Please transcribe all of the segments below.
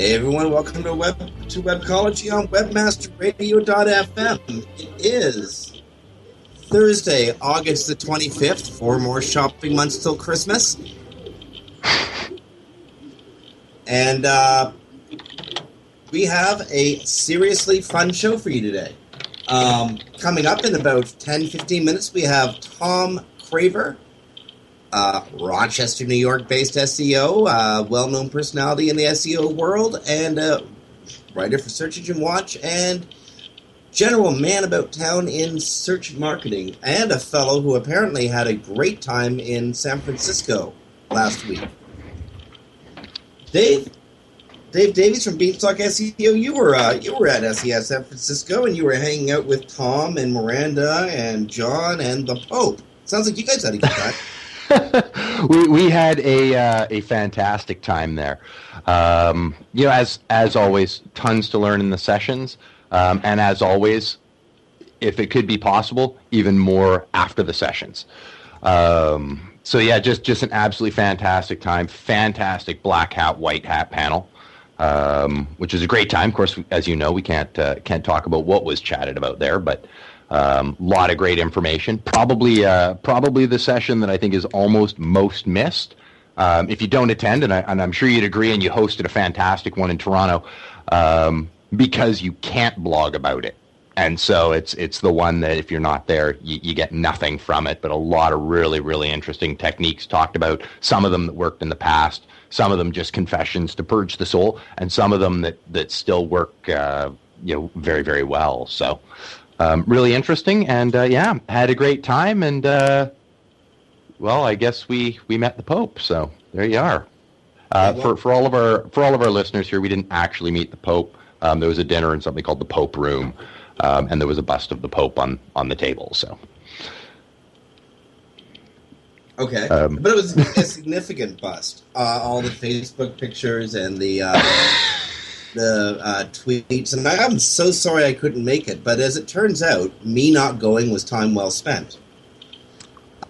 Hey everyone, welcome to Web to Webcology on WebmasterRadio.fm. It is Thursday, August the 25th. Four more shopping months till Christmas. And uh, we have a seriously fun show for you today. Um, coming up in about 10 15 minutes, we have Tom Craver, uh, Rochester, New York based SEO, uh, well known personality in the SEO world, and uh, writer for Search Engine Watch, and general man about town in search marketing, and a fellow who apparently had a great time in San Francisco last week. Dave, Dave Davies from Beanstalk SEO. You were uh, you were at SES San Francisco, and you were hanging out with Tom and Miranda and John and the Pope. Sounds like you guys had a good time. we we had a uh, a fantastic time there. Um, you know, as as always, tons to learn in the sessions, um, and as always, if it could be possible, even more after the sessions. Um, so yeah, just just an absolutely fantastic time. Fantastic black hat, white hat panel. Um, which is a great time. Of course, as you know, we can't uh, can't talk about what was chatted about there, but a um, lot of great information. Probably, uh, probably the session that I think is almost most missed. Um, if you don't attend, and, I, am sure you'd agree, and you hosted a fantastic one in Toronto, um, because you can't blog about it, and so it's it's the one that if you're not there, you, you get nothing from it. But a lot of really really interesting techniques talked about. Some of them that worked in the past, some of them just confessions to purge the soul, and some of them that that still work, uh, you know, very very well. So um, really interesting, and uh, yeah, had a great time. And uh, well, I guess we we met the Pope, so there you are. Uh, for for all of our for all of our listeners here, we didn't actually meet the Pope. Um, there was a dinner in something called the Pope Room, um, and there was a bust of the Pope on on the table. So. Okay, um, but it was a significant bust. Uh, all the Facebook pictures and the uh, the uh, tweets, and I'm so sorry I couldn't make it. But as it turns out, me not going was time well spent.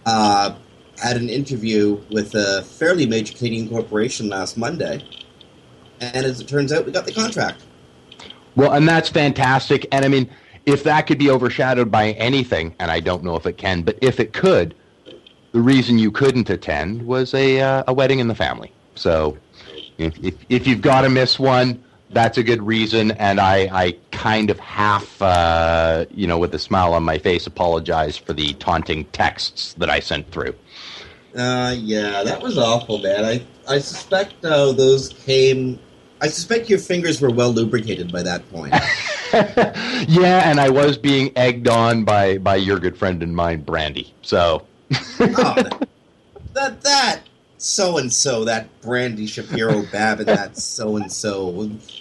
Uh, had an interview with a fairly major Canadian corporation last Monday, and as it turns out, we got the contract. Well, and that's fantastic. And I mean, if that could be overshadowed by anything, and I don't know if it can, but if it could, the reason you couldn't attend was a uh, a wedding in the family. So, if, if, if you've got to miss one, that's a good reason, and I, I kind of half, uh, you know, with a smile on my face, apologize for the taunting texts that I sent through. Uh, yeah, that was awful, man. I I suspect uh, those came. I suspect your fingers were well lubricated by that point. yeah, and I was being egged on by by your good friend and mine, Brandy. So. oh, that, that that so and so, that Brandy Shapiro Babin, that so and so.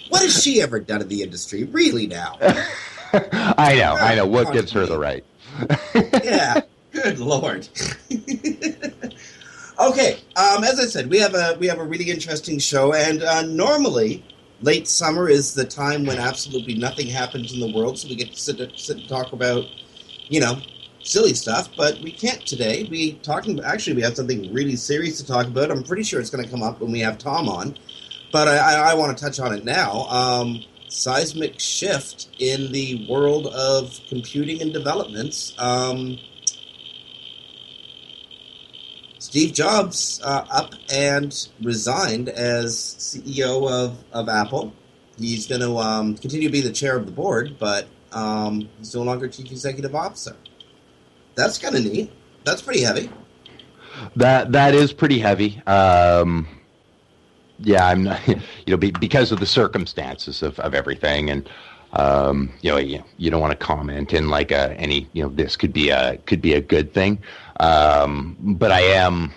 What has she ever done in the industry? Really now? I know, I know. What gives her the right? yeah. Good lord. okay, um, as I said, we have a we have a really interesting show, and uh, normally late summer is the time when absolutely nothing happens in the world, so we get to sit, sit and talk about, you know, silly stuff. But we can't today. We talking actually we have something really serious to talk about. I'm pretty sure it's going to come up when we have Tom on, but I, I, I want to touch on it now. Um, seismic shift in the world of computing and developments. Um, Steve Jobs uh, up and resigned as CEO of, of Apple. He's going to um, continue to be the chair of the board, but um, he's no longer chief executive officer. That's kind of neat. That's pretty heavy. That that is pretty heavy. Um, yeah, I'm not, you know be, because of the circumstances of, of everything, and um, you know you, you don't want to comment in like a, any you know this could be a could be a good thing. Um, but I am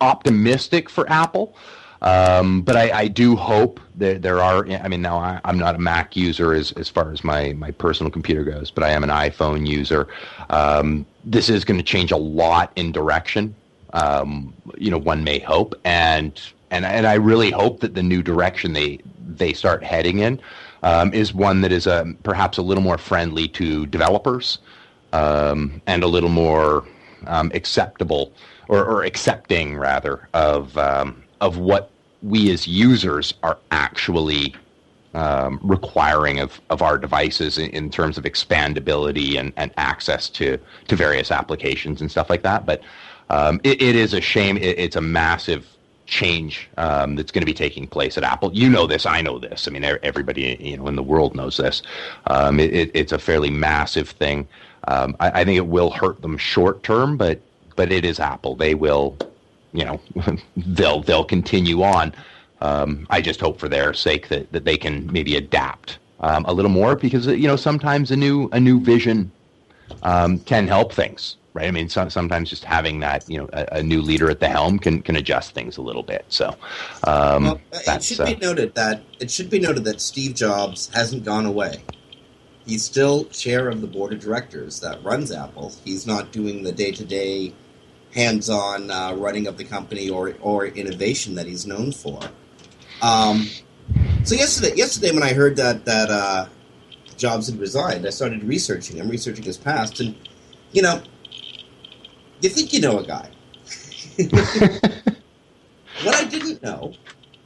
optimistic for Apple. Um, but I, I, do hope that there are. I mean, now I, am not a Mac user as, as far as my, my personal computer goes, but I am an iPhone user. Um, this is going to change a lot in direction. Um, you know, one may hope, and and and I really hope that the new direction they they start heading in um, is one that is a, um, perhaps a little more friendly to developers um, and a little more acceptable or, or, accepting rather of of what we as users are actually um, requiring of, of our devices in, in, terms of expandability and, and access to, to various applications and stuff like that. But um, it, it is a shame. It, it's a massive change um, that's going to be taking place at Apple. You know this. I know this. I mean, everybody you know in the world knows this. Um, it, it's a fairly massive thing. Um, I, I, think it will hurt them short term, but but it is Apple. They will, you know, they'll they'll continue on. Um, I just hope for their sake that, that they can maybe adapt um, a little more because you know sometimes a new a new vision um, can help things, right? I mean, so, sometimes just having that you know a, a, new leader at the helm can can adjust things a little bit. So, um, well, it should be uh, noted that it should be noted that Steve Jobs hasn't gone away he's still chair of the board of directors that runs Apple. He's not doing the day to day hands on uh, running of the company or, or innovation that he's known for. Um, so yesterday, yesterday when I heard that that uh, Jobs had resigned, I started researching him, researching his past, and you know, you think you know a guy. what I didn't know,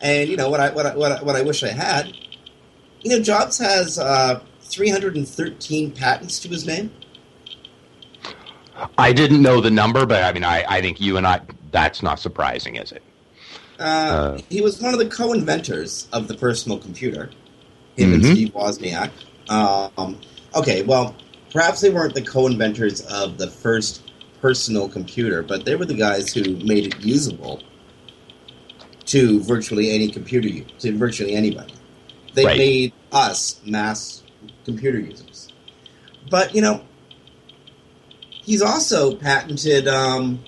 and you know what I what I, what I, what I wish I had, you know, Jobs has uh, 313 patents to his name? I didn't know the number, but I mean, I, I think you and I, that's not surprising, is it? Uh, uh, he was one of the co inventors of the personal computer, him mm-hmm. and Steve Wozniak. Um, okay, well, perhaps they weren't the co inventors of the first personal computer, but they were the guys who made it usable to virtually any computer, to virtually anybody. They right. made us mass computer users. But you know, he's also patented um,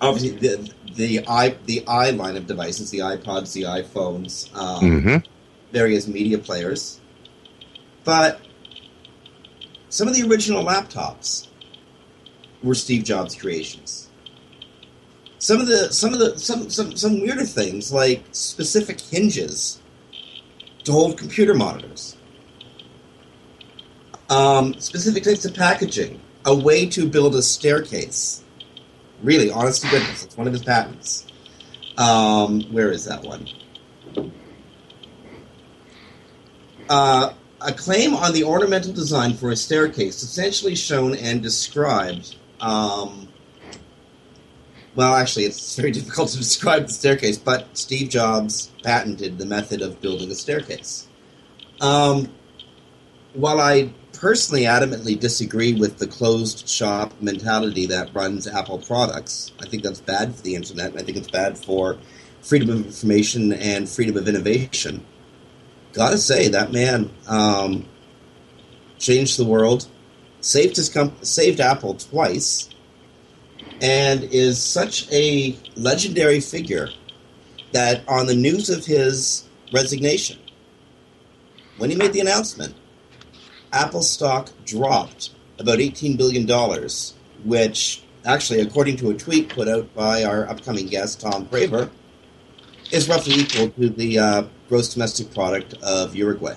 obviously the the i the i line of devices, the iPods, the iPhones, um, mm-hmm. various media players. But some of the original laptops were Steve Jobs' creations. Some of the some of the some some some weirder things like specific hinges to hold computer monitors um, specific types of packaging, a way to build a staircase. Really, honest to goodness, it's one of his patents. Um, where is that one? Uh, a claim on the ornamental design for a staircase, essentially shown and described. Um, well, actually, it's very difficult to describe the staircase, but Steve Jobs patented the method of building a staircase. Um, while I personally adamantly disagree with the closed shop mentality that runs Apple products. I think that's bad for the internet, and I think it's bad for freedom of information and freedom of innovation. Gotta say, that man um, changed the world, saved his comp- saved Apple twice, and is such a legendary figure that on the news of his resignation, when he made the announcement, Apple stock dropped about $18 billion, which actually, according to a tweet put out by our upcoming guest, Tom Craver, is roughly equal to the uh, gross domestic product of Uruguay.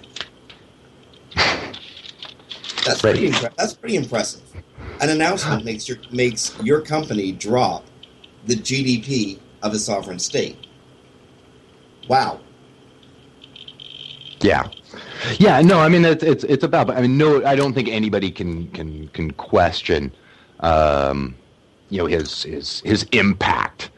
That's pretty, impre- that's pretty impressive. An announcement makes your, makes your company drop the GDP of a sovereign state. Wow. Yeah, yeah. No, I mean it's it's it's about. I mean, no, I don't think anybody can can can question, um, you know, his his his impact.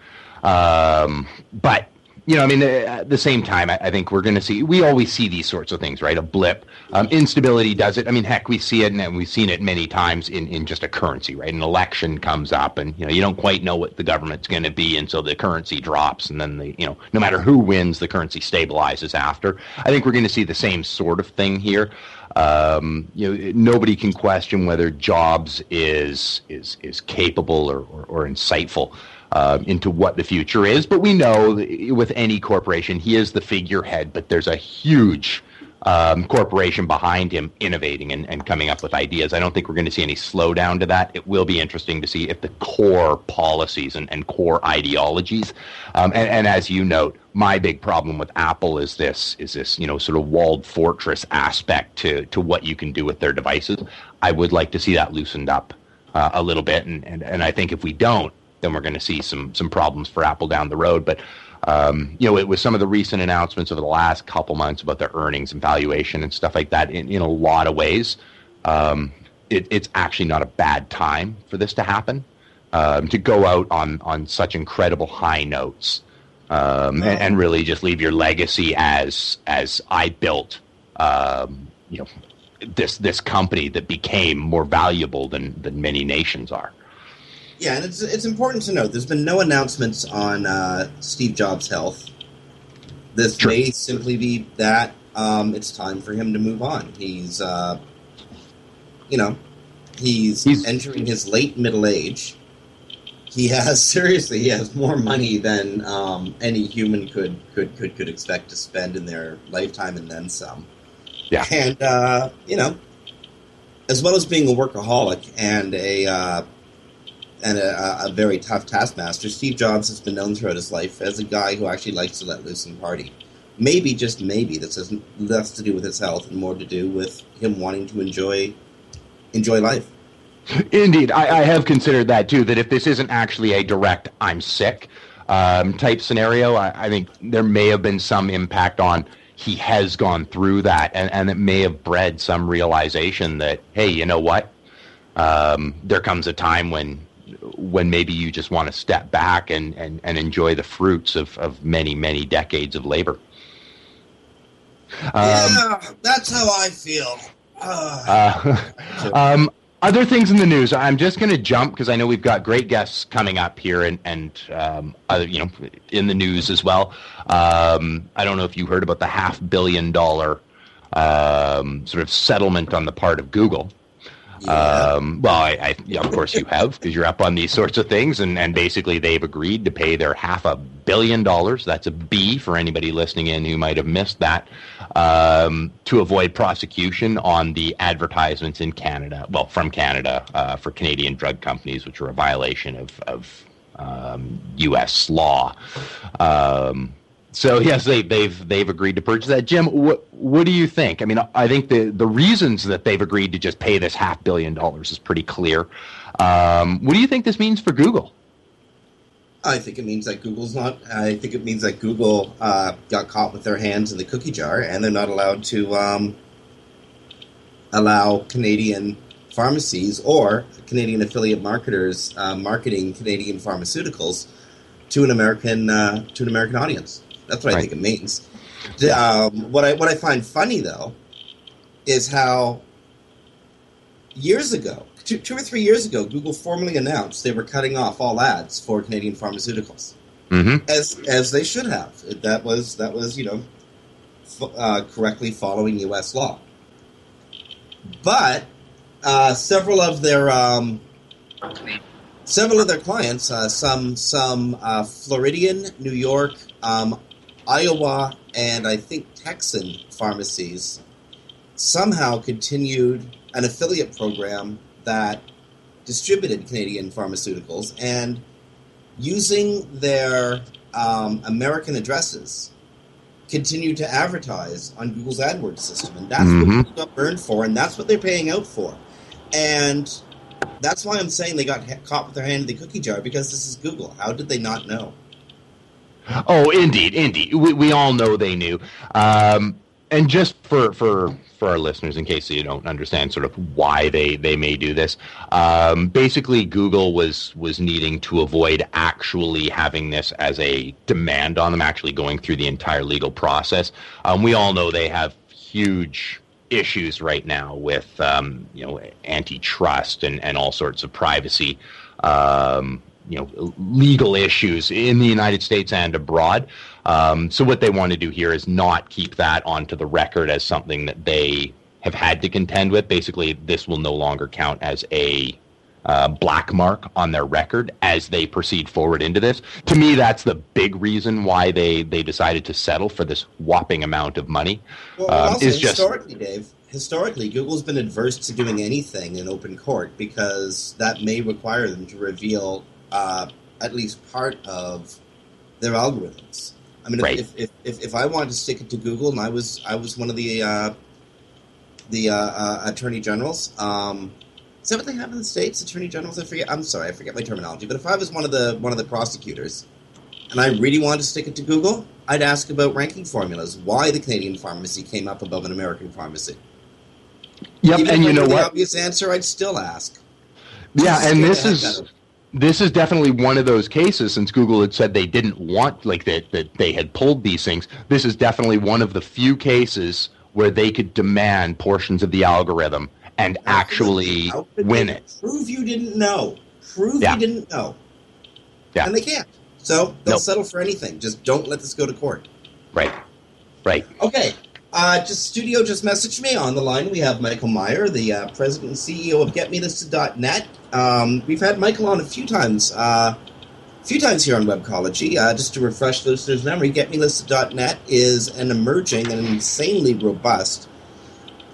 Um, but you know, I mean, at the same time, I, I think we're going to see. We always see these sorts of things, right? A blip, um, instability does it. I mean, heck, we see it, and we've seen it many times in, in just a currency, right? An election comes up, and you know, you don't quite know what the government's going to be, and so the currency drops, and then the you know, no matter who wins, the currency stabilizes after. I think we're going to see the same sort of thing here. Um, you know, nobody can question whether Jobs is is is capable or, or, or insightful uh, into what the future is. But we know with any corporation, he is the figurehead, but there's a huge um, corporation behind him innovating and, and coming up with ideas. I don't think we're going to see any slowdown to that. It will be interesting to see if the core policies and, and core ideologies, um, and, and as you note, my big problem with Apple is this is this you know sort of walled fortress aspect to to what you can do with their devices. I would like to see that loosened up uh, a little bit, and, and and I think if we don't, then we're going to see some some problems for Apple down the road. But um, you know, it was some of the recent announcements over the last couple months about their earnings and valuation and stuff like that. In, in a lot of ways, um, it, it's actually not a bad time for this to happen. Um, to go out on on such incredible high notes um, and, and, really just leave your legacy as as I built, um, you know, this this company that became more valuable than than many nations are. Yeah, and it's it's important to note there's been no announcements on uh, Steve Jobs' health. This True. may simply be that um, it's time for him to move on. He's, uh, you know, he's, he's entering his late middle age. He has seriously, he has more money than um, any human could could could could expect to spend in their lifetime, and then some. Yeah, and uh, you know, as well as being a workaholic and a uh, and a, a, very tough taskmaster, Steve Jobs has been known throughout his life as a guy who actually likes to let loose and party. Maybe, just maybe, this has less to do with his health and more to do with him wanting to enjoy enjoy life. Indeed, I, I have considered that too. That if this isn't actually a direct "I'm sick" um, type scenario, I, I think there may have been some impact on he has gone through that, and, and it may have bred some realization that, hey, you know what? Um, there comes a time when when maybe you just want to step back and, and, and enjoy the fruits of, of many, many decades of labor. Um, yeah, that's how I feel. Uh, um, other things in the news. I'm just going to jump because I know we've got great guests coming up here, and and um, other, you know in the news as well. Um, I don't know if you heard about the half billion dollar um, sort of settlement on the part of Google yeah. Um, well, I, I of course you have because you're up on these sorts of things, and, and basically they've agreed to pay their half a billion dollars. That's a B for anybody listening in who might have missed that um, to avoid prosecution on the advertisements in Canada. Well, from Canada uh, for Canadian drug companies, which are a violation of of um, U.S. law. Um, so yes, they, they've they've agreed to purchase that. Jim, what what do you think? I mean, I think the the reasons that they've agreed to just pay this half billion dollars is pretty clear. Um, what do you think this means for Google? I think it means that Google's not. I think it means that Google uh, got caught with their hands in the cookie jar, and they're not allowed to um, allow Canadian pharmacies or Canadian affiliate marketers uh, marketing Canadian pharmaceuticals to an American uh, to an American audience. That's what right. I think it means. Um, what I what I find funny though is how years ago, two, two or three years ago, Google formally announced they were cutting off all ads for Canadian pharmaceuticals, hmm as as they should have. That was that was you know f- uh, correctly following U.S. law. But uh, several of their um, several of their clients, uh, some some uh, Floridian, New York, um, Iowa, and I think Texan pharmacies somehow continued an affiliate program that distributed Canadian pharmaceuticals and using their um, American addresses continued to advertise on Google's AdWords system, and that's Mhm. what Google got burned for, and that's what they're paying out for, and that's why I'm saying they got ha- caught with their hand in the cookie jar because this is Google. How did they not know? Oh, indeed, indeed. We, we all know they knew. Um, and just for, for for our listeners, in case you don't understand sort of why they, they may do this, um, basically Google was was needing to avoid actually having this as a demand on them, actually going through the entire legal process. Um, we all know they have huge issues right now with um, you know antitrust and, and all sorts of privacy um, you know legal issues in the United States and abroad. Um, so what they want to do here is not keep that onto the record as something that they have had to contend with. Basically, this will no longer count as a uh, black mark on their record as they proceed forward into this. To me, that's the big reason why they they decided to settle for this whopping amount of money. Well, Um, also, is just- historically, Dave, historically, Google's been adverse to doing anything in open court because that may require them to reveal uh, at least part of their algorithms. I mean, Right. if, if, if, if I wanted to stick it to Google and I was I was one of the uh, the uh, uh, attorney generals, um, is that what they have in the states? Attorney generals? I forget. I'm sorry, I forget my terminology. But if I was one of the one of the prosecutors, and I really wanted to stick it to Google, I'd ask about ranking formulas. Why the Canadian pharmacy came up above an American pharmacy? Yep, Even and you know the what? obvious answer, I'd still ask. Yeah, and this is this is definitely one of those cases since Google had said they didn't want like that that they had pulled these things. This is definitely one of the few cases where they could demand portions of the algorithm and actually win it. Prove you didn't know. Prove Yeah. you didn't know. Yeah. And they can't. So they'll Nope. settle for anything. Just don't let this go to court. Right. Right. Okay. Uh, just studio just messaged me on the line. We have Michael Meyer, the uh, president and CEO of GetMeListed.net. Um, we've had Michael on a few times, uh, a few times here on Webcology. Uh, just to refresh listeners' memory, GetMeListed.net is an emerging and insanely robust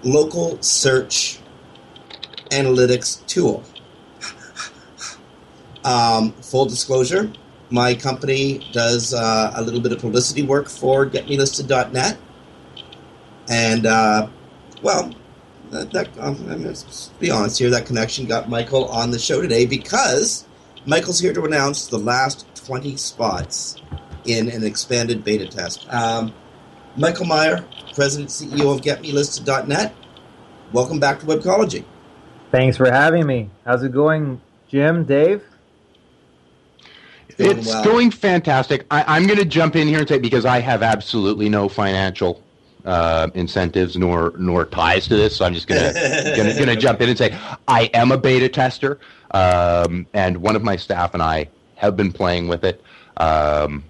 local search analytics tool. Um, full disclosure, my company does uh, a little bit of publicity work for GetMeListed.net. And, uh, well, that, that um, I mean, let's be honest here, that connection got Michael on the show today because Michael's here to announce the last 20 spots in an expanded beta test. Um, Michael Meyer, President CEO of GetMeListed.net, welcome back to Webcology. Thanks for having me. How's it going, Jim, Dave? Doing It's well. going fantastic. I, I'm going to jump in here and say because I have absolutely no financial uh, incentives nor nor ties to this, so I'm just going to gonna, gonna jump in and say I am a beta tester, um, and one of my staff and I have been playing with it. Um,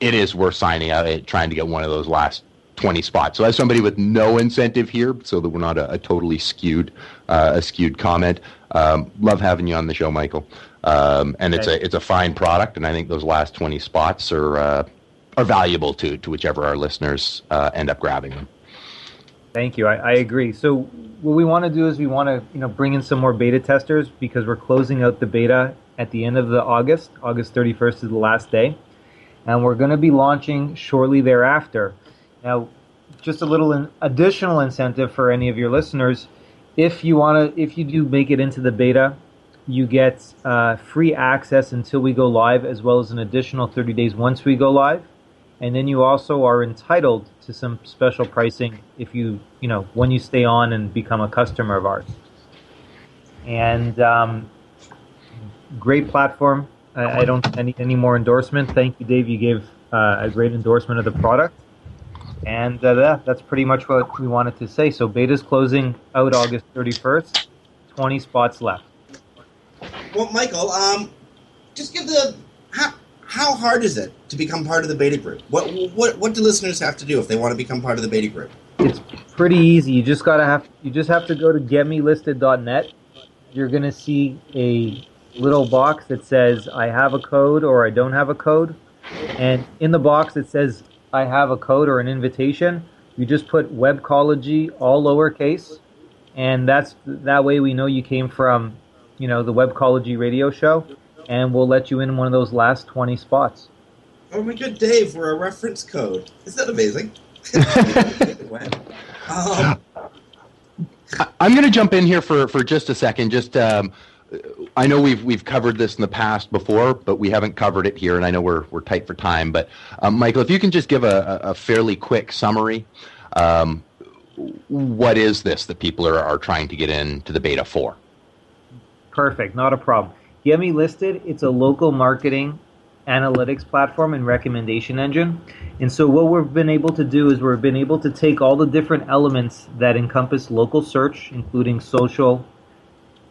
it is worth signing up, uh, trying to get one of those last 20 spots. So as somebody with no incentive here, so that we're not a, a totally skewed uh, a skewed comment, um, love having you on the show, Michael. Um, and it's a it's a fine product, and I think those last 20 spots are uh, are valuable to to whichever our listeners uh, end up grabbing them. Thank you. I, I agree. So what we want to do is we want to you know bring in some more beta testers because we're closing out the beta at the end of the August. August 31st is the last day, and we're going to be launching shortly thereafter. Now, just a little in, additional incentive for any of your listeners, if you want to, if you do make it into the beta, you get uh, free access until we go live, as well as an additional 30 days once we go live. And then you also are entitled to some special pricing if you you know when you stay on and become a customer of ours. And um, great platform. I, I don't any any more endorsement. Thank you dave. You gave uh, a great endorsement of the product. And uh, that, that's pretty much what we wanted to say. So beta's closing out august 31st 20 spots left. Well, Michael, um, just give the how hard is it to become part of the beta group? What what what do listeners have to do if they want to become part of the beta group? It's pretty easy. You just gotta have you just have to go to getmelisted.net. You're gonna see a little box that says I have a code or I don't have a code, and in the box it says I have a code or an invitation. You just put Webcology all lowercase, and that's that way we know you came from, you know, the Webcology radio show, and we'll let you in one of those last twenty spots. Oh my good Dave, for a reference code. Isn't that amazing? um, I- I'm going to jump in here for, for just a second. Just um, I know we've we've covered this in the past before, but we haven't covered it here, and I know we're we're tight for time. But um, Michael, if you can just give a, a a fairly quick summary, um, what is this that people are, are trying to get into the beta for? Perfect, not a problem. Me Listed, it's a local marketing analytics platform and recommendation engine. And so what we've been able to do is we've been able to take all the different elements that encompass local search, including social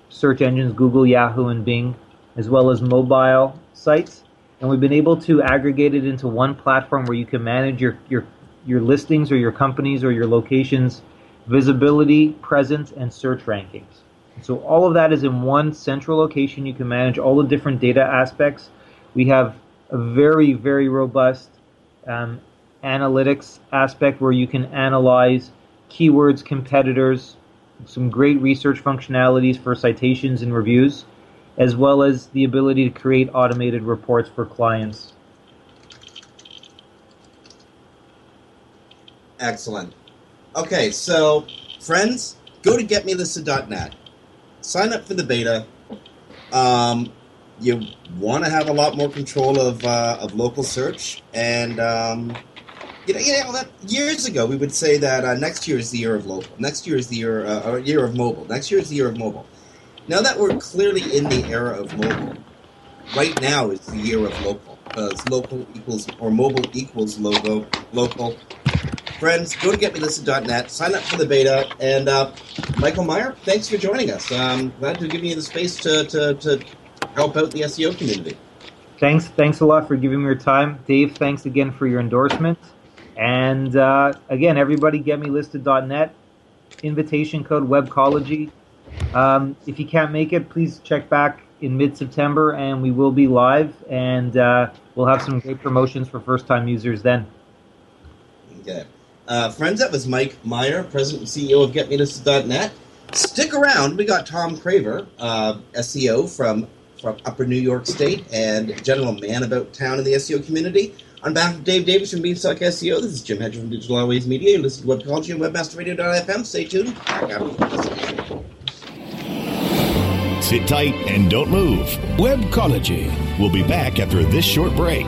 search engines, Google, Yahoo, and Bing, as well as mobile sites. And we've been able to aggregate it into one platform where you can manage your, your, your listings or your companies or your locations, visibility, presence, and search rankings. So all of that is in one central location. You can manage all the different data aspects. We have a very, very robust um, analytics aspect where you can analyze keywords, competitors, some great research functionalities for citations and reviews, as well as the ability to create automated reports for clients. Excellent. Okay, so friends, go to getmelisted.net. Sign up for the beta. Um, you want to have a lot more control of uh, of local search, and um, you know, you know that years ago we would say that uh, next year is the year of local. Next year is the year uh, year of mobile. Next year is the year of mobile. Now that we're clearly in the era of mobile, right now is the year of local because local equals or mobile equals logo local. Friends, go to getmelisted.net, sign up for the beta, and uh, Michael Meyer, thanks for joining us. Um, glad to give you the space to, to, to help out the SEO community. Thanks, thanks a lot for giving me your time, Dave. Thanks again for your endorsement, and uh, again, everybody, getmelisted.net, invitation code Webcology. Um, if you can't make it, please check back in mid-September, and we will be live, and uh, we'll have some great promotions for first-time users then. Okay. Uh, friends, that was Mike Meyer, President and CEO of GetMelisted.net. Stick around. We got Tom Craver, uh, SEO from, from Upper New York State and general man about town in the SEO community. On behalf of Dave Davies from Beanstalk SEO, this is Jim Hedger from Digital Always Media. You're listening to Webcology and WebmasterRadio.fm. Stay tuned. Sit tight and don't move. Webcology. We'll be back after this short break.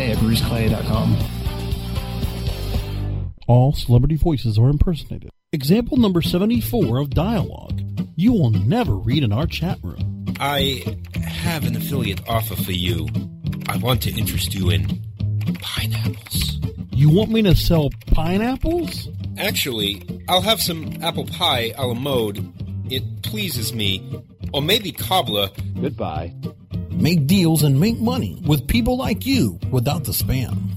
at bruceclay.com. All celebrity voices are impersonated. Example number 74 of dialogue. You will never read in our chat room. I have an affiliate offer for you. I want to interest you in pineapples. You want me to sell pineapples? Actually, I'll have some apple pie a la mode It pleases me. Or maybe cobbler. Goodbye. Make deals and make money with people like you without the spam.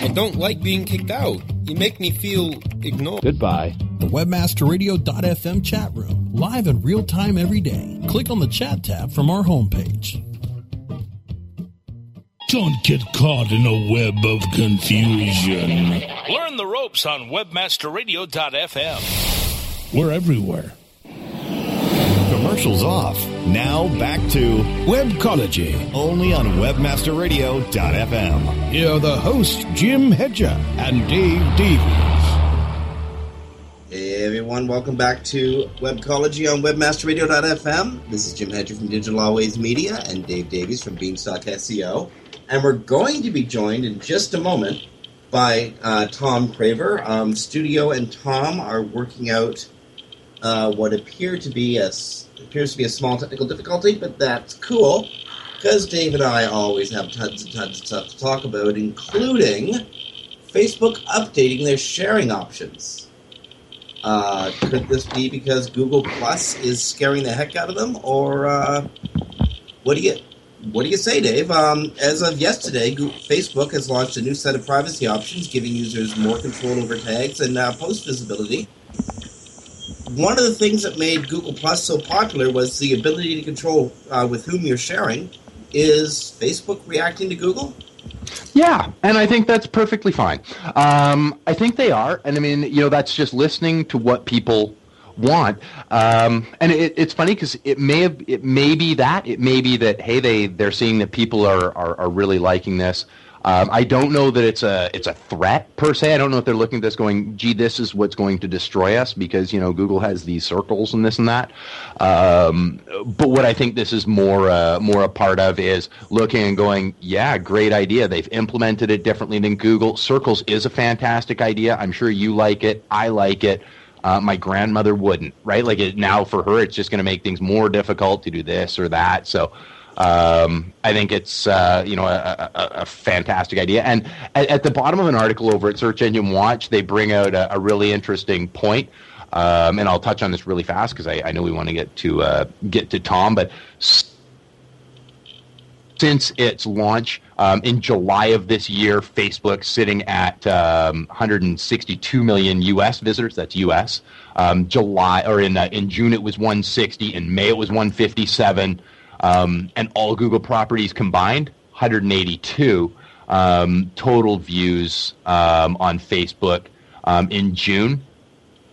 I don't like being kicked out. You make me feel ignored. Goodbye. The webmasterradio.fm chat room, live in real time every day. Click on the chat tab from our homepage. Don't get caught in a web of confusion. Learn the ropes on webmasterradio.fm. We're everywhere. Commercials off. Now back to Webcology, only on webmasterradio.fm. Here are the hosts, Jim Hedger and Dave Davies. Hey everyone, welcome back to Webcology on WebmasterRadio.fm. This is Jim Hedger from Digital Always Media and Dave Davies from Beanstalk SEO. And we're going to be joined in just a moment by uh, Tom Craver. Um, Studio and Tom are working out uh, what appear to be a appears to be a small technical difficulty, but that's cool because Dave and I always have tons and tons of stuff to talk about, including Facebook updating their sharing options. Uh, could this be because Google Plus is scaring the heck out of them, or uh, what do you what do you say, Dave? Um, as of yesterday, Facebook has launched a new set of privacy options, giving users more control over tags and uh, post visibility. One of the things that made Google Plus so popular was the ability to control uh, with whom you're sharing. Is Facebook reacting to Google? Yeah, and I think that's perfectly fine. Um, I think they are, and I mean, you know, that's just listening to what people want. Um, and it, it's funny because it may have, it may be that, it may be that, hey, they they're seeing that people are are, are really liking this. Um, I don't know that it's a it's a threat per se. I don't know if they're looking at this going, gee, this is what's going to destroy us because you know Google has these circles and this and that. Um, but what I think this is more uh, more a part of is looking and going, yeah, great idea. They've implemented it differently than Google. Circles is a fantastic idea. I'm sure you like it. I like it. Uh, my grandmother wouldn't, right? Like it, now for her, it's just going to make things more difficult to do this or that. So um, I think it's uh, you know a, a, a fantastic idea. And at, at, the bottom of an article over at Search Engine Watch, they bring out a, a really interesting point. Um, and I'll touch on this really fast because I, I, know we want to get to uh, get to Tom, but. Since its launch um, in July of this year, Facebook sitting at um, 162 million U.S. visitors. That's U.S. Um, July or in uh, in June it was 160. In May it was 157 um, and all Google properties combined, 182 um, total views um, on Facebook um, in June.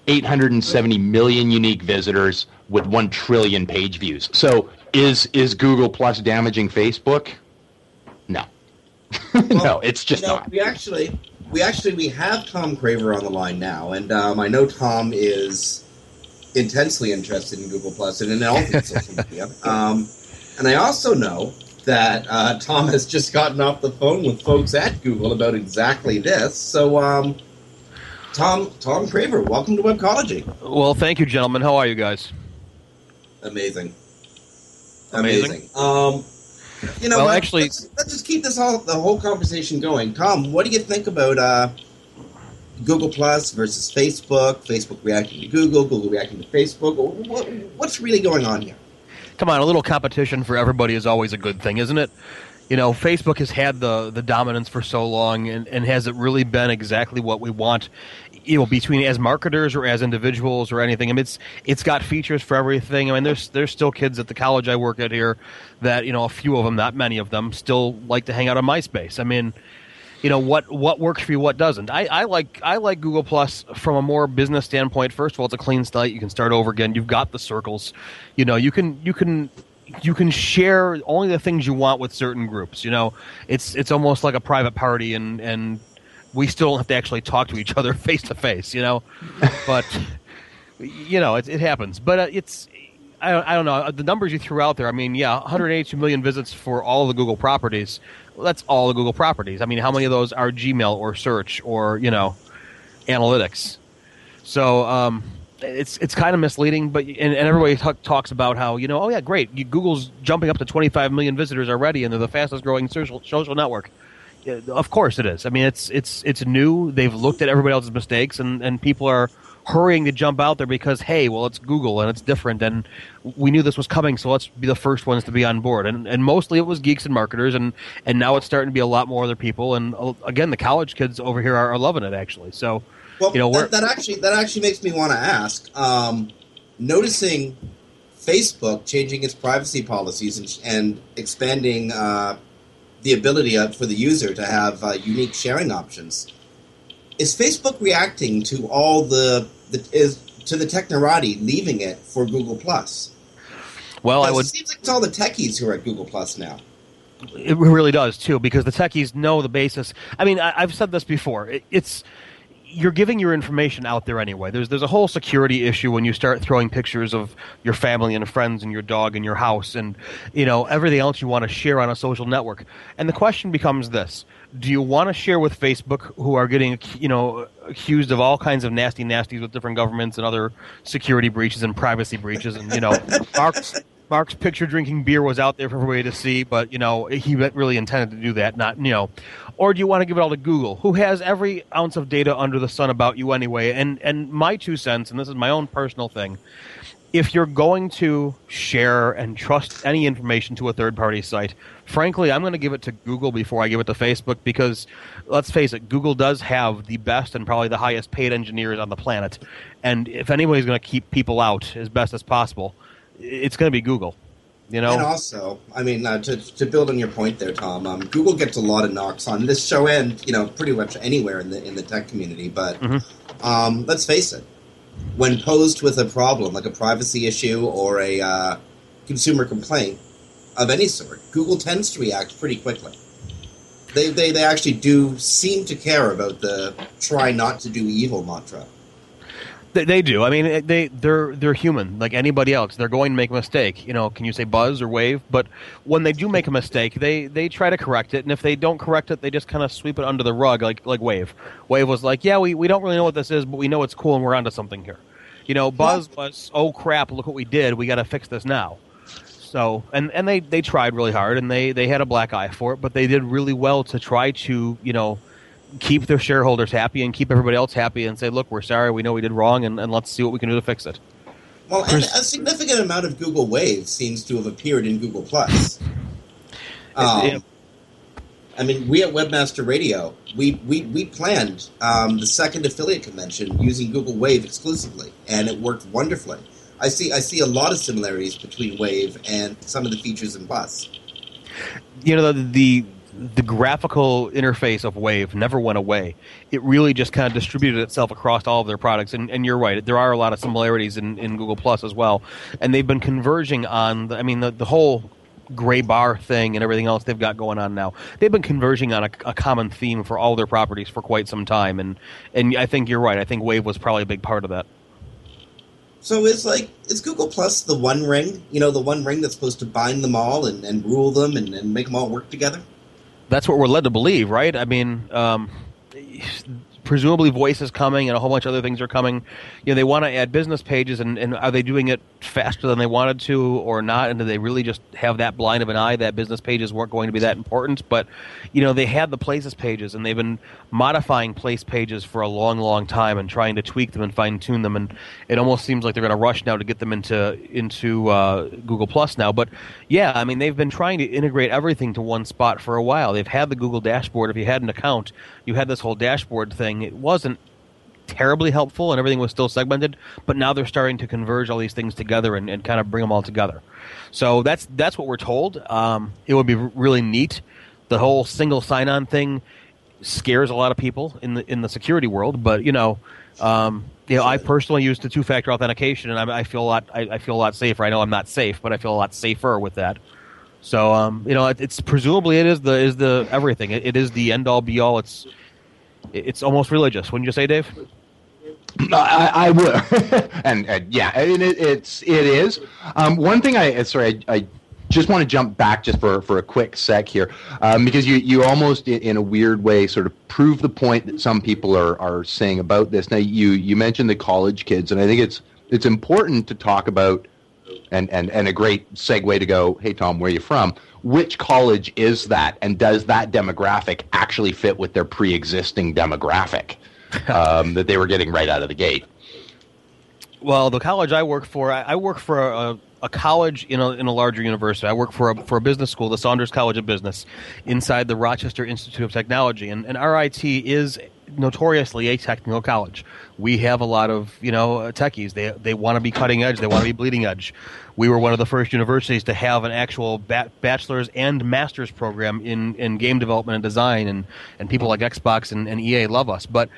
870 million unique visitors with 1 trillion page views. So is is Google Plus damaging Facebook? No. no, it's just you know, not. We actually we actually we have Tom Craver on the line now, and um, I know Tom is intensely interested in Google Plus and in all things social media. Um, and I also know that uh, Tom has just gotten off the phone with folks at Google about exactly this. So, um, Tom, Tom Craver, welcome to Webcology. Well, thank you, gentlemen. How are you guys? Amazing. Amazing. Amazing. Um, you know, well, actually, let's, let's, just keep this whole the whole conversation going. Tom, what do you think about uh, Google Plus versus Facebook? Facebook reacting to Google, Google reacting to Facebook. What, what's really going on here? Come on, a little competition for everybody is always a good thing, isn't it? You know, Facebook has had the the dominance for so long, and, and has it really been exactly what we want? You know, between as marketers or as individuals or anything. I mean, it's it's got features for everything. I mean, there's there's still kids at the college I work at here that you know a few of them, not many of them, still like to hang out on MySpace. I mean, you know what what works for you, what doesn't. I, I like I like Google Plus from a more business standpoint. First of all, it's a clean slate. You can start over again. You've got the circles. You know, you can you can you can share only the things you want with certain groups. You know, it's it's almost like a private party, and and we still don't have to actually talk to each other face to face. You know, but you know it, it happens. But uh, it's I don't, I don't know the numbers you threw out there. I mean, yeah, 182 million visits for all the Google properties. That's all the Google properties. I mean, how many of those are Gmail or search or you know, analytics? So um, it's it's kind of misleading. But and, and everybody t- talks about how you know, oh yeah, great, Google's jumping up to 25 million visitors already, and they're the fastest growing social social network. Of course it is. I mean, it's it's it's new. They've looked at everybody else's mistakes, and and people are hurrying to jump out there because hey, well, it's Google and it's different, and we knew this was coming, so let's be the first ones to be on board. And and mostly it was geeks and marketers, and and now it's starting to be a lot more other people. And uh, again, the college kids over here are, are loving it actually. So, Well, you know, that, that actually that actually makes me want to ask. Um, noticing Facebook changing its privacy policies and, and expanding uh, the ability of, for the user to have uh, unique sharing options, is Facebook reacting to all the, the is to the technorati leaving it for Google Plus? well, I would. It seems like it's all the techies who are at Google Plus now. It really does too, because the techies know the basis. I mean, I, I've said this before. It, it's you're giving your information out there anyway. There's there's a whole security issue when you start throwing pictures of your family and friends and your dog and your house and you know everything else you want to share on a social network. And the question becomes this: Do you want to share with Facebook, who are getting you know accused of all kinds of nasty nasties with different governments and other security breaches and privacy breaches? And you know, Mark's Mark's picture drinking beer was out there for everybody to see, but you know he really intended to do that, not you know. Or do you want to give it all to Google, who has every ounce of data under the sun about you anyway? And and my two cents, and this is my own personal thing, if you're going to share and trust any information to a third party site, frankly, I'm going to give it to Google before I give it to Facebook because let's face it, Google does have the best and probably the highest paid engineers on the planet. And if anybody's going to keep people out as best as possible, it's going to be Google. You know, And also, I mean, uh, to, to build on your point there, Tom, um, Google gets a lot of knocks on this show and you know pretty much anywhere in the in the tech community. But um, let's face it, when posed with a problem like a privacy issue or a uh, consumer complaint of any sort, Google tends to react pretty quickly. They, they they actually do seem to care about the try not to do evil mantra. They, they do. I mean, they they're they're human like anybody else. They're going to make a mistake. You know, can you say buzz or wave? But when they do make a mistake, they they try to correct it. And if they don't correct it, they just kind of sweep it under the rug, like like wave. Wave was like, yeah, we, we don't really know what this is, but we know it's cool and we're onto something here. You know, buzz was, oh crap, look what we did. We got to fix this now. So and and they they tried really hard and they they had a black eye for it, but they did really well to try to you know keep their shareholders happy and keep everybody else happy and say, look, we're sorry, we know we did wrong, and, and let's see what we can do to fix it. Well, and a significant amount of Google Wave seems to have appeared in Google Plus. Um, Yeah. I mean, we at Webmaster Radio, we we, we planned um, the second affiliate convention using Google Wave exclusively, and it worked wonderfully. I see I see a lot of similarities between Wave and some of the features in Plus. you know the, the the graphical interface of Wave never went away. It really just kind of distributed itself across all of their products. And, and you're right, there are a lot of similarities in, in Google Plus as well. And they've been converging on. The, I mean, the, the whole gray bar thing and everything else they've got going on now. They've been converging on a, a common theme for all their properties for quite some time. And and I think you're right. I think Wave was probably a big part of that. So is like is Google Plus the one ring? You know, the one ring that's supposed to bind them all and, and rule them and, and make them all work together. That's what we're led to believe, right? I mean, um, presumably voice is coming and a whole bunch of other things are coming. You know, they want to add business pages, and, and are they doing it faster than they wanted to or not? And do they really just have that blind of an eye that business pages weren't going to be that important? But, you know, they had the places pages, and they've been modifying place pages for a long, long time and trying to tweak them and fine tune them. And it almost seems like they're going to rush now to get them into into uh, Google Plus now. But yeah, I mean, they've been trying to integrate everything to one spot for a while. They've had the Google dashboard. If you had an account, you had this whole dashboard thing. It wasn't terribly helpful and everything was still segmented but now they're starting to converge all these things together and, and kind of bring them all together so that's that's what we're told um, it would be really neat the whole single sign-on thing scares a lot of people in the in the security world but you know um, you know, I personally use the two-factor authentication, and I, I feel a lot. I, I feel a lot safer. I know I'm not safe, but I feel a lot safer with that. So, um, you know, it, it's presumably it is the is the everything. It, it is the end all be all. It's it's almost religious. Wouldn't you say, Dave? I, I would, and, and yeah, it, it's it is. Um, one thing I sorry, I, I just want to jump back just for, for a quick sec here, um, because you you almost in, in a weird way sort of prove the point that some people are, are saying about this. Now you you mentioned the college kids, and I think it's it's important to talk about and, and, and a great segue to go, hey, Tom, where are you from? Which college is that? And does that demographic actually fit with their pre existing demographic um, that they were getting right out of the gate? Well, the college I work for, I, I work for a, a college in a, in a larger university. I work for a, for a business school, the Saunders College of Business, inside the Rochester Institute of Technology. And, and RIT is notoriously a technical college. We have a lot of you know uh, techies. They they want to be cutting edge. They want to be bleeding edge. We were one of the first universities to have an actual ba- bachelor's and master's program in, in game development and design, and, and people like Xbox and, and EA love us. But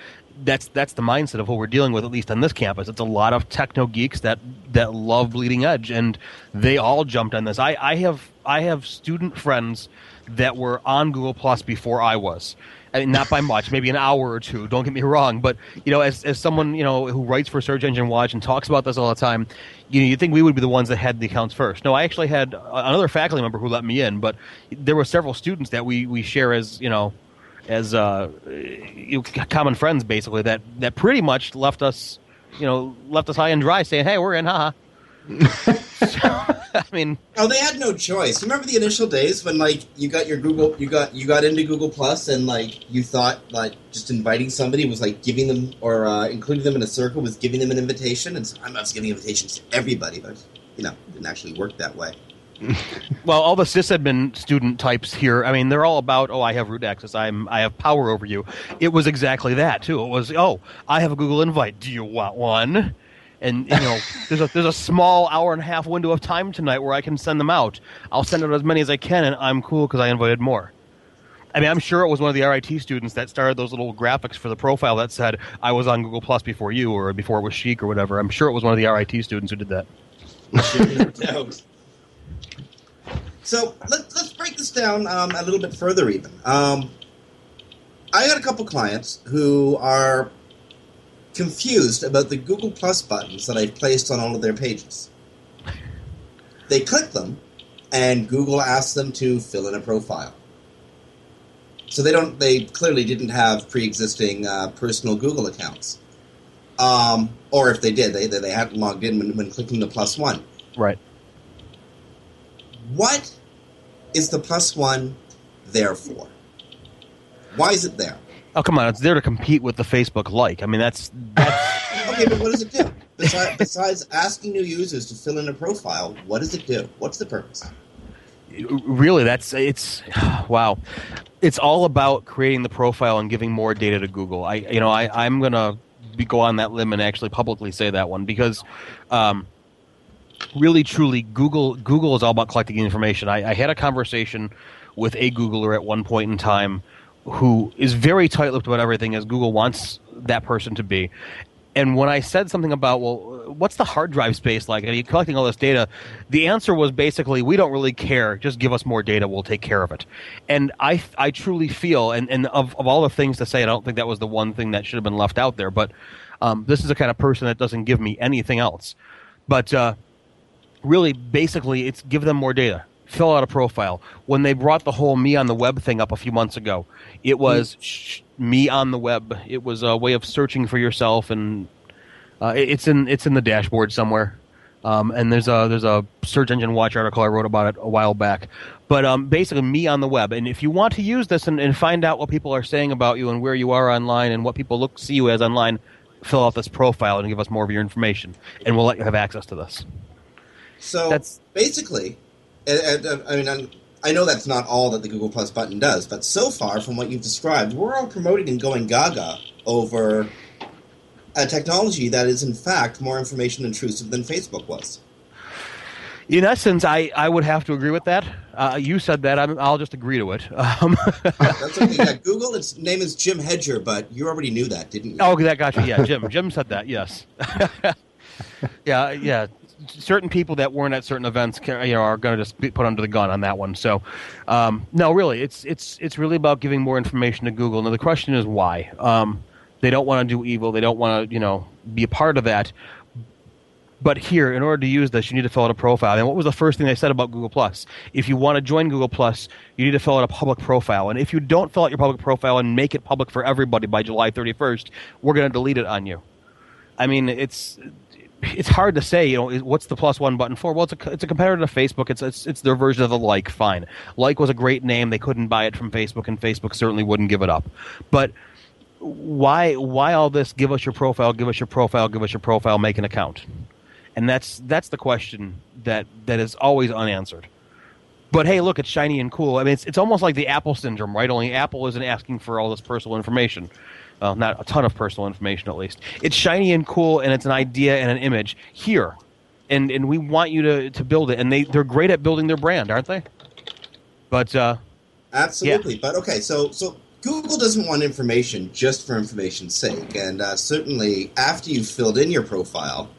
that's that's the mindset of what we're dealing with, at least on this campus. It's a lot of techno geeks that that love bleeding edge, and they all jumped on this. I, I have I have student friends that were on Google Plus before I was. I mean, not by much, maybe an hour or two. Don't get me wrong, but you know, as as someone you know who writes for Search Engine Watch and talks about this all the time, you know, you think we would be the ones that had the accounts first. No, I actually had another faculty member who let me in, but there were several students that we we share as you know as uh, you common friends basically that that pretty much left us you know left us high and dry saying hey we're in haha so, I mean, oh, they had no choice. Remember the initial days when like you got your Google, you got you got into Google Plus, and like you thought like just inviting somebody was like giving them or uh, including them in a circle was giving them an invitation, and so I'm not giving invitations to everybody, but you know, it didn't actually work that way. well, all the sysadmin student types here, I mean, they're all about, oh, I have root access, I'm, I have power over you. It was exactly that too. It was, oh, I have a Google invite. Do you want one? And you know there's a there's a small hour and a half window of time tonight where I can send them out. I'll send out as many as I can, and I'm cool because I invited more. I mean, I'm sure it was one of the RIT students that started those little graphics for the profile that said I was on Google Plus before you, or before it was Chic, or whatever. I'm sure it was one of the RIT students who did that. So let, let's break this down um, a little bit further, even. Um, I got a couple clients who are confused about the Google Plus buttons that I've placed on all of their pages. They click them, and Google asks them to fill in a profile. So they don't. They clearly didn't have pre-existing uh, personal Google accounts, um, or if they did, they they hadn't logged in when, when clicking the plus one. Right. What is the plus one there for? Why is it there? Oh come on! It's there to compete with the Facebook like. I mean, that's that's okay, but what does it do? Besides, besides asking new users to fill in a profile, what does it do? What's the purpose? really that's it's wow it's all about creating the profile and giving more data to google i you know i i'm gonna be, go on that limb and actually publicly say that one because um, really truly google google is all about collecting information I, I had a conversation with a googler at one point in time who is very tight-lipped about everything as Google wants that person to be. And when I said something about, well, what's the hard drive space like? Are you collecting all this data? The answer was basically, we don't really care. Just give us more data. We'll take care of it. And I, I truly feel, and, and of, of all the things to say, I don't think that was the one thing that should have been left out there. But um, this is the kind of person that doesn't give me anything else. But uh, really, basically, it's give them more data fill out a profile. When they brought the whole me on the web thing up a few months ago, it was sh- me on the web. It was a way of searching for yourself, and uh, it's in it's in the dashboard somewhere. Um, and there's a there's a search engine watch article I wrote about it a while back. But um, basically, me on the web. And if you want to use this and, and find out what people are saying about you and where you are online and what people look see you as online, fill out this profile and give us more of your information, and we'll let you have access to this. So that's basically I mean, I know that's not all that the Google Plus button does, but so far, from what you've described, we're all promoting and going gaga over a technology that is, in fact, more information intrusive than Facebook was. In essence, I, I would have to agree with that. Uh, you said that. i will just agree to it. Um. That's okay. Yeah, Google. Its name is Jim Hedger, but you already knew that, didn't you? Oh, that got you. Yeah, Jim. Jim said that. Yes. yeah, yeah certain people that weren't at certain events, you know, are going to just be put under the gun on that one. So, um, no, really, it's it's it's really about giving more information to Google. Now the question is why. Um, they don't want to do evil. They don't want to, you know, be a part of that. But here, in order to use this, you need to fill out a profile. And what was the first thing they said about Google Plus? If you want to join Google Plus, you need to fill out a public profile. And if you don't fill out your public profile and make it public for everybody by July 31st, we're going to delete it on you. I mean, it's it's hard to say. You know, what's the plus one button for? Well, it's a it's a competitor to Facebook. It's it's it's their version of the like. Fine, like was a great name. They couldn't buy it from Facebook, and Facebook certainly wouldn't give it up. But why why all this? Give us your profile. Give us your profile. Give us your profile. Make an account. And that's that's the question that that is always unanswered. But hey, look, it's shiny and cool. I mean, it's it's almost like the Apple syndrome, right? Only Apple isn't asking for all this personal information. Well, not a ton of personal information, at least. It's shiny and cool, and it's an idea and an image here, and and we want you to to build it. And they they're great at building their brand, aren't they? But uh, Absolutely. But okay, so so Google doesn't want information just for information's sake, and uh, certainly after you've filled in your profile,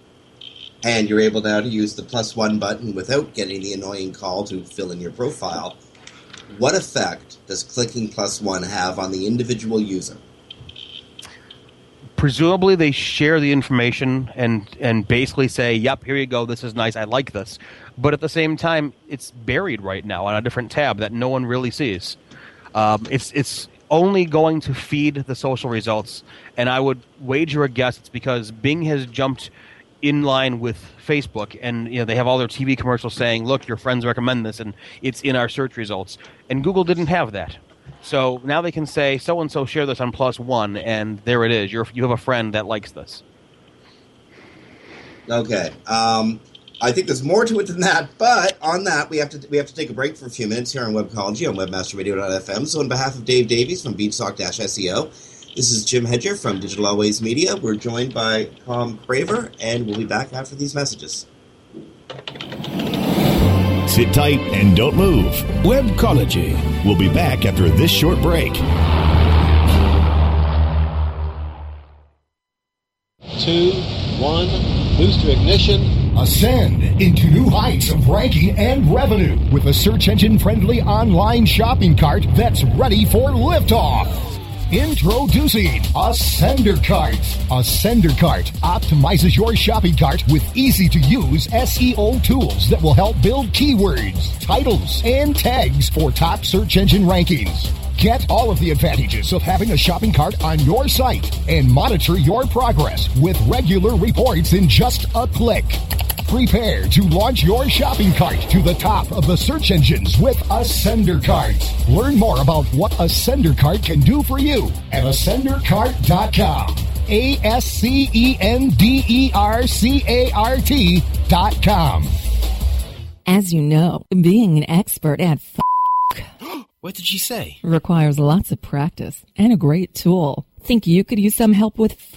and you're able now to use the plus one button without getting the annoying call to fill in your profile. What effect does clicking plus one have on the individual user? Presumably they share the information and and basically say, "Yep, here you go. This is nice. I like this." But at the same time, it's buried right now on a different tab that no one really sees. Um, it's it's only going to feed the social results, and I would wager a guess it's because Bing has jumped in line with Facebook, and you know they have all their TV commercials saying, "Look, your friends recommend this," and it's in our search results. And Google didn't have that. So now they can say so and so share this on plus one, and there it is. You're, you have a friend that likes this. Okay. Um, I think there's more to it than that, but on that we have to we have to take a break for a few minutes here on Webcology on WebmasterRadio.fm. So on behalf of Dave Davies from Beanstalk-SEO, this is Jim Hedger from Digital Always Media. We're joined by Tom Craver, and we'll be back after these messages. Sit tight and don't move. Webcology. We'll be back after this short break. Two, one, booster ignition. Ascend into new heights of ranking and revenue with a search engine friendly online shopping cart that's ready for liftoff. Introducing Ascender Cart. Ascender Cart optimizes your shopping cart with easy to use SEO tools that will help build keywords, titles, and tags for top search engine rankings. Get all of the advantages of having a shopping cart on your site and monitor your progress with regular reports in just a click. Prepare to launch your shopping cart to the top of the search engines with Ascender Cart. Learn more about what Ascender Cart can do for you at ascendercart.com. A S C E N D E R C A R T dot com. As you know, being an expert at f- What did she say? requires lots of practice and a great tool. Think you could use some help with f-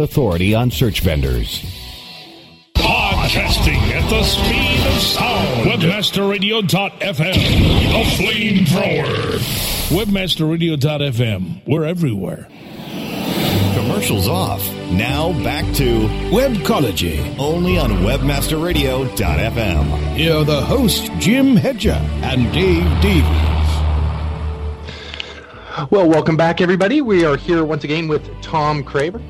authority on search vendors. Podcasting at the speed of sound. Webmasterradio.fm. The flamethrower. Webmasterradio.fm. We're everywhere. Commercials off. Now back to Webcology, only on WebmasterRadio.fm. Here are the hosts, Jim Hedger and Dave Davies. Well, welcome back, everybody. We are here once again with Tom Craver.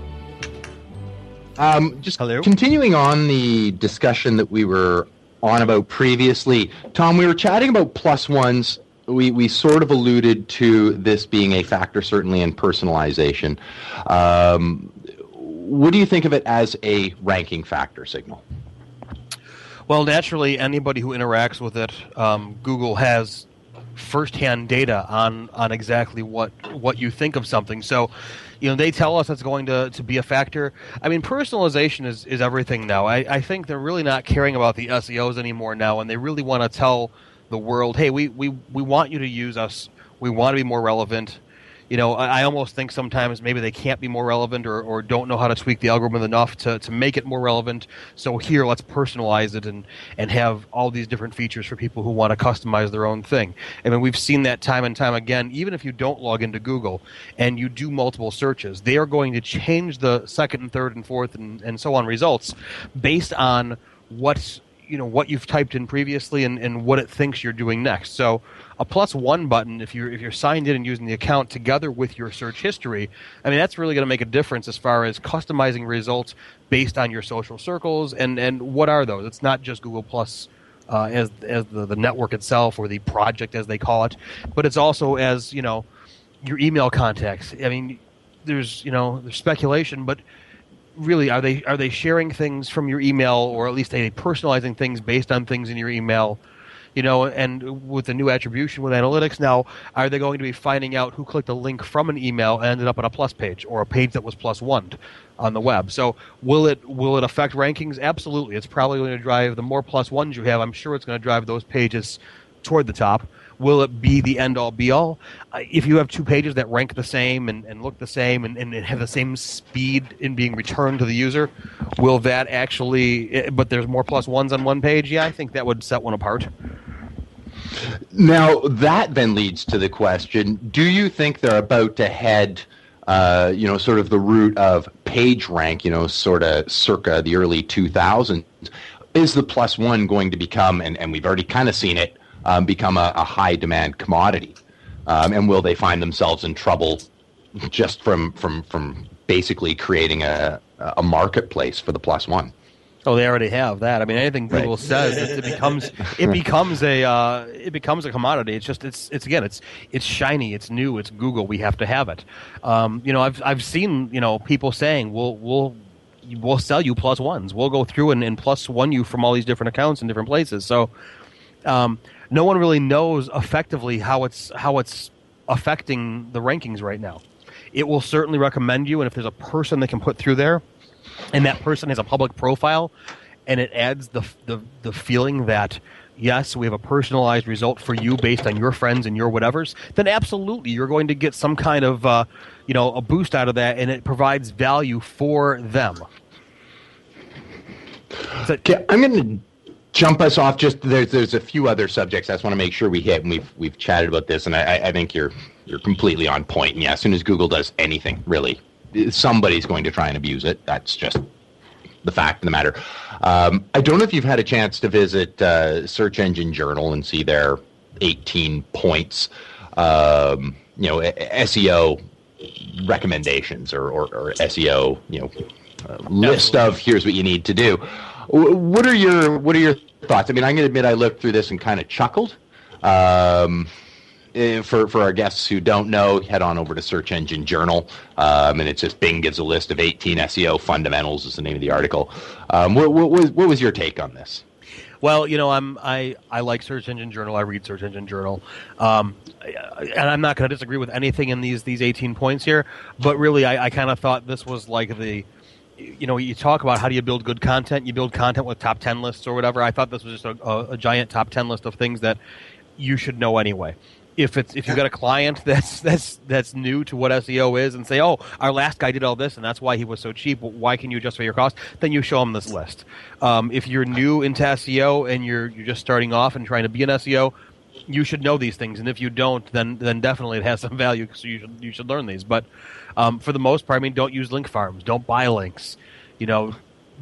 Um, just continuing on the discussion that we were on about previously, Tom, we were chatting about plus ones. We, we sort of alluded to this being a factor, certainly in personalization. Um, what do you think of it as a ranking factor signal? Well, naturally, anybody who interacts with it, um, Google has firsthand data on on exactly what what you think of something. So, you know, they tell us that's going to, to be a factor. I mean, personalization is, is everything now. I, I think they're really not caring about the SEOs anymore now, and they really want to tell the world, hey, we, we, we want you to use us. We want to be more relevant you know, I, almost think sometimes maybe they can't be more relevant or, or don't know how to tweak the algorithm enough to, to make it more relevant. So here, let's personalize it and, and have all these different features for people who want to customize their own thing. I mean, we've seen that time and time again. Even if you don't log into Google and you do multiple searches, they are going to change the second and third and fourth and, and so on results based on what's you know what you've typed in previously and, and what it thinks you're doing next. So a plus one button if you're if you're signed in and using the account together with your search history, I mean that's really going to make a difference as far as customizing results based on your social circles and and what are those? It's not just Google Plus. Uh, as as the, the network itself or the project as they call it, but it's also as you know your email contacts. I mean, there's you know there's speculation, but really are they are they sharing things from your email or at least are they personalizing things based on things in your email you know, and with the new attribution with analytics now, are they going to be finding out who clicked a link from an email and ended up on a plus page or a page that was plus one on the web? So will it will it affect rankings? Absolutely. It's probably going to drive the more plus ones you have. I'm sure it's going to drive those pages toward the top. Will it be the end all be all? If you have two pages that rank the same and, and look the same and, and have the same speed in being returned to the user, will that actually, eh, but there's more plus ones on one page? Yeah, I think that would set one apart. Now, that then leads to the question do you think they're about to head, uh, you know, sort of the route of PageRank, you know, sort of circa the early 2000s? Is the plus one going to become, and, and we've already kind of seen it, um, become a, a, high demand commodity? Um, and will they find themselves in trouble just from, from, from basically creating a, a marketplace for the plus one? Oh, they already have that. I mean, anything Google right. says, it, it, becomes it becomes a uh, it becomes a commodity. It's just it's it's again it's it's shiny, it's new, it's Google. We have to have it. Um, you know, I've I've seen you know people saying we'll we'll we'll sell you plus ones. We'll go through and, and plus one you from all these different accounts in different places. So um, no one really knows effectively how it's how it's affecting the rankings right now. It will certainly recommend you, and if there's a person that can put through there and that person has a public profile, and it adds the the, the feeling that yes, we have a personalized result for you based on your friends and your whatevers, then absolutely you're going to get some kind of uh, you know a boost out of that, and it provides value for them. So, okay, I'm going to jump us off. Just there's there's a few other subjects I just want to make sure we hit, and we've we've chatted about this, and I, I think you're you're completely on point. And yeah, as soon as Google does anything, really, somebody's going to try and abuse it. That's just the fact of the matter. Um, I don't know if you've had a chance to visit uh, Search Engine Journal and see their 18 points, um, you know, SEO recommendations or, or, or SEO, you know, uh, list of here's what you need to do. What are your What are your thoughts? I mean, I'm going to admit I looked through this and kind of chuckled. Um, for for our guests who don't know, head on over to Search Engine Journal, um, and it's just Bing gives a list of 18 SEO fundamentals. Is the name of the article. Um, what, what, was what was your take on this? Well, you know, I'm I, I like Search Engine Journal. I read Search Engine Journal, um, and I'm not going to disagree with anything in these these 18 points here. But really, I, I kind of thought this was like the you know, you talk about how do you build good content. You build content with top 10 lists or whatever. I thought this was just a, a, a giant top 10 list of things that you should know anyway if it's if you've got a client that's that's that's new to what SEO is and say, oh, our last guy did all this and that's why he was so cheap. Why can you justify your cost? Then you show them this list. Um, if you're new into SEO and you're you're just starting off and trying to be an SEO, you should know these things. And if you don't, then then definitely it has some value. So you should you should learn these. But um, for the most part, I mean, don't use link farms. Don't buy links. You know,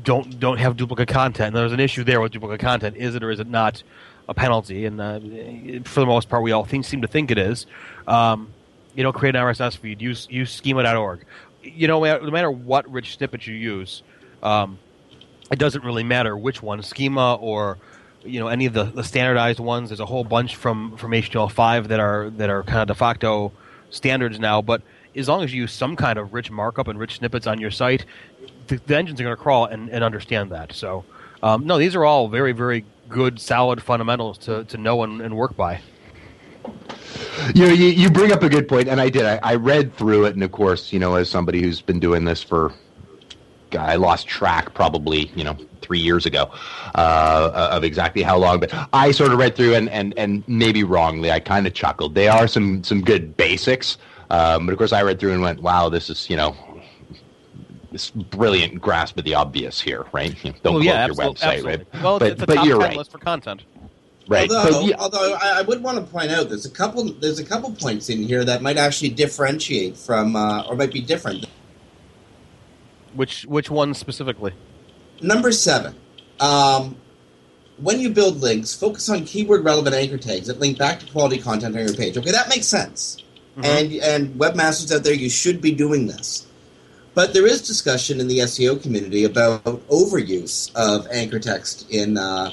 don't don't have duplicate content. And there's an issue there with duplicate content. Is it or is it not? A penalty, and uh, for the most part, we all think, seem to think it is. Um, you know, create an RSS feed. Use use schema.org. You know, no matter what rich snippet you use, um, it doesn't really matter which one, schema or you know any of the, the standardized ones. There's a whole bunch from from HTML5 that are that are kind of de facto standards now, but as long as you use some kind of rich markup and rich snippets on your site, the, the engines are going to crawl and, and understand that. So, um, no, these are all very, very good, solid fundamentals to, to know and, and work by. you know, you, you bring up a good point, and I did. I, I read through it, and of course, you know, as somebody who's been doing this for, I lost track probably, you know, three years ago uh, of exactly how long. But I sort of read through, and and and maybe wrongly, I kind of chuckled. They are some some good basics, um, but of course, I read through and went, "Wow, this is you know." This brilliant grasp of the obvious here, right? You know, don't well, close yeah, your absolute- website, absolutely. right? Well, but it's a but top you're 10 right, list for content. right? Although, But yeah, although I, I would want to point out there's a couple there's a couple points in here that might actually differentiate from uh, or might be different. Which which one specifically? Number seven. Um, when you build links, focus on keyword relevant anchor tags that link back to quality content on your page. Okay, that makes sense. And and webmasters out there, you should be doing this. But there is discussion in the SEO community about overuse of anchor text in uh,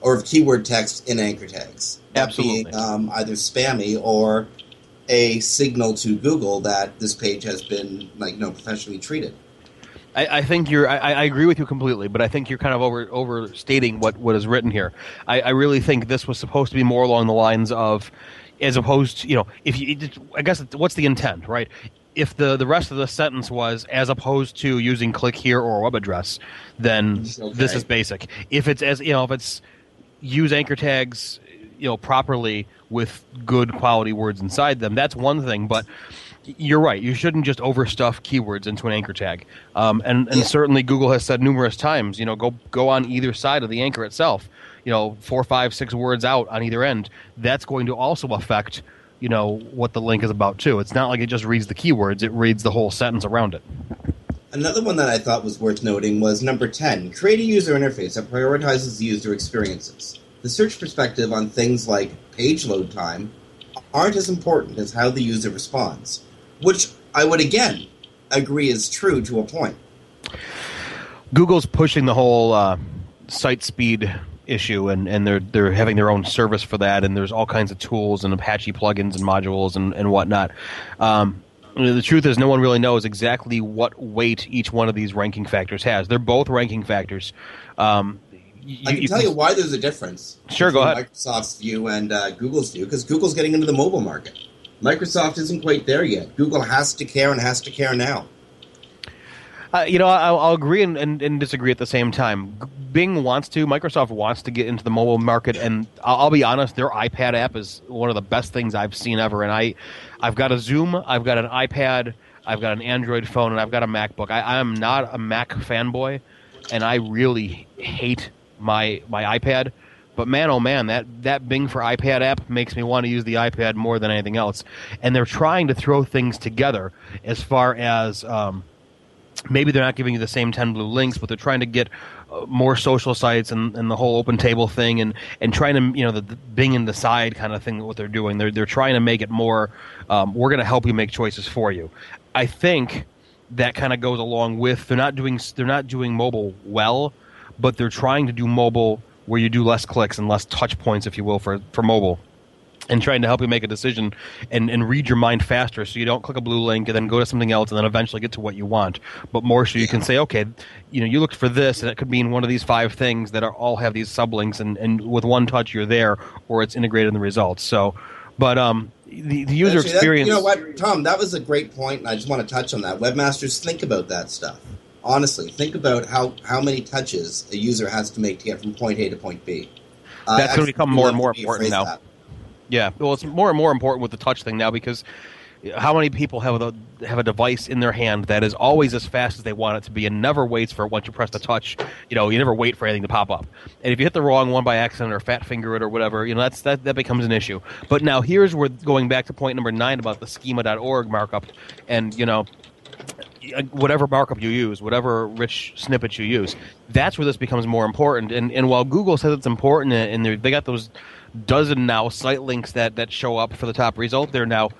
or of keyword text in anchor tags. That Absolutely. being um, either spammy or a signal to Google that this page has been like no professionally treated. I, I think you're. I, I agree with you completely, but I think you're kind of over overstating what what is written here. I, I really think this was supposed to be more along the lines of, as opposed to you know, if you. I guess what's the intent, right? If the the rest of the sentence was as opposed to using click here or web address, then this is basic. If it's as you know, if it's use anchor tags, you know, properly with good quality words inside them, that's one thing. But you're right. You shouldn't just overstuff keywords into an anchor tag. Um, and and certainly Google has said numerous times, you know, go go on either side of the anchor itself. You know, four, five, six words out on either end. That's going to also affect, you know, what the link is about too. It's not like it just reads the keywords; it reads the whole sentence around it. Another one that I thought was worth noting was number 10 create a user interface that prioritizes user experiences. The search perspective on things like page load time aren't as important as how the user responds, which I would again agree is true to a point. Google's pushing the whole uh, site speed issue, and, and they're they're having their own service for that, and there's all kinds of tools and Apache plugins and modules and and whatnot. Um, the truth is, no one really knows exactly what weight each one of these ranking factors has. They're both ranking factors. Um, I can tell you why there's a difference. Sure, go ahead. Microsoft's view and uh, Google's view, because Google's getting into the mobile market. Microsoft isn't quite there yet. Google has to care and has to care now. Uh, you know, I'll, I'll agree and, and, and disagree at the same time. Bing wants to, Microsoft wants to get into the mobile market, and I'll, I'll be honest, their iPad app is one of the best things I've seen ever. And I, I've got a Xoom, I've got an iPad, I've got an Android phone, and I've got a MacBook. I, I am not a Mac fanboy, and I really hate my my iPad. But man, oh man, that that Bing for iPad app makes me want to use the iPad more than anything else. And they're trying to throw things together as far as. Um, maybe they're not giving you the same 10 blue links but they're trying to get uh, more social sites and, and the whole open table thing and, and trying to you know the, the bing and side kind of thing what they're doing. They're, they're trying to make it more um, we're going to help you make choices for you. I think that kind of goes along with they're not doing they're not doing mobile well but they're trying to do mobile where you do less clicks and less touch points if you will for, for mobile and trying to help you make a decision and, and read your mind faster so you don't click a blue link and then go to something else and then eventually get to what you want but more so you can say okay you know you looked for this and it could mean one of these five things that are all have these sublinks and, and with one touch you're there or it's integrated in the results so but um the, the user Actually, experience you know what, Tom? That was a great point, and I just want to touch on that. Webmasters, think about that stuff. Honestly, think about how, how many touches a user has to make to get from point A to point B. Uh, that's going to become more and more important now that. Yeah, well, it's more and more important with the touch thing now because how many people have a have a device in their hand that is always as fast as they want it to be and never waits for once you press the touch. You know, you never wait for anything to pop up. And if you hit the wrong one by accident or fat finger it or whatever, you know that's that that becomes an issue. But now here's where going back to point number nine about the schema.org markup, and you know uh, whatever markup you use, whatever rich snippet you use, that's where this becomes more important. And and while Google says it's important, and they got those dozen now site links that that show up for the top result, they're now.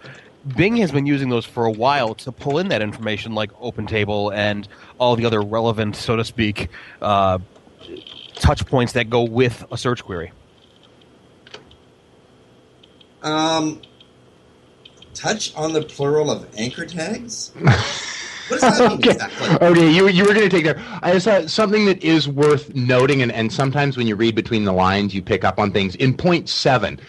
Bing has been using those for a while to pull in that information, like OpenTable and all the other relevant, so to speak, uh, touch points that go with a search query. Um, touch on the plural of anchor tags. what does that mean okay. exactly? okay, you you were going to take there. I just thought something that is worth noting, and, and sometimes when you read between the lines, you pick up on things. In point seven,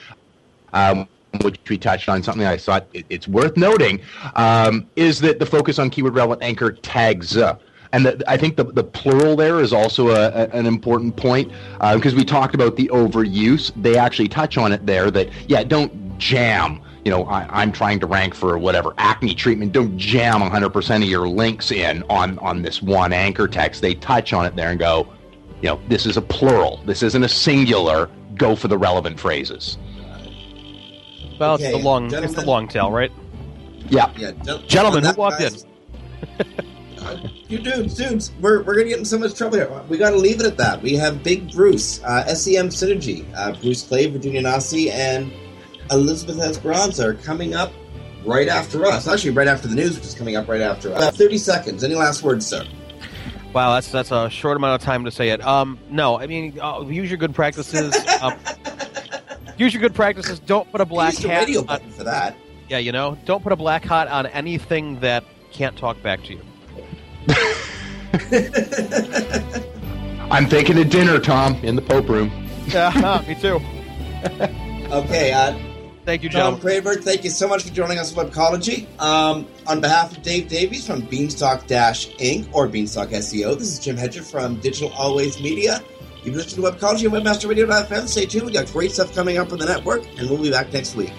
um, which we touched on, something I thought it, it's worth noting, um, is that the focus on keyword relevant anchor tags. Uh, and the, I think the, the plural there is also a, a, an important point because uh, we talked about the overuse. They actually touch on it there that, yeah, don't jam. You know, I, am trying to rank for whatever acne treatment. Don't jam 100% of your links in on, on this one anchor text. They touch on it there and go, you know, this is a plural. This isn't a singular. Go for the relevant phrases. Well, okay, it's the long, it's the long tail, right? Yeah. yeah gentlemen, who walked in? you dudes, dudes, we're, we're gonna get in so much trouble here. We got to leave it at that. We have Big Bruce, uh, SEM Synergy, uh, Bruce Clay, Virginia Nussey, and Elizabeth Esperanza are coming up right after us. Actually, right after the news, which is coming up right after us. Uh, Thirty seconds. Any last words, sir? Wow, that's that's a short amount of time to say it. Um, no, I mean, uh, use your good practices. Um, use your good practices. Don't put a black hat. radio button for that. Yeah, you know, don't put a black hat on anything that can't talk back to you. I'm thinking of dinner, Tom, in the Pope room. Yeah, me too. okay, uh, Thank you, Tom John. Craver, thank you so much for joining us on Webcology. Um, on behalf of Dave Davies from Beanstalk Dash Inc. or Beanstalk SEO, this is Jim Hedger from Digital Always Media. You've listened to Webcology and WebmasterRadio.fm. Stay tuned. We got great stuff coming up on the network, and we'll be back next week.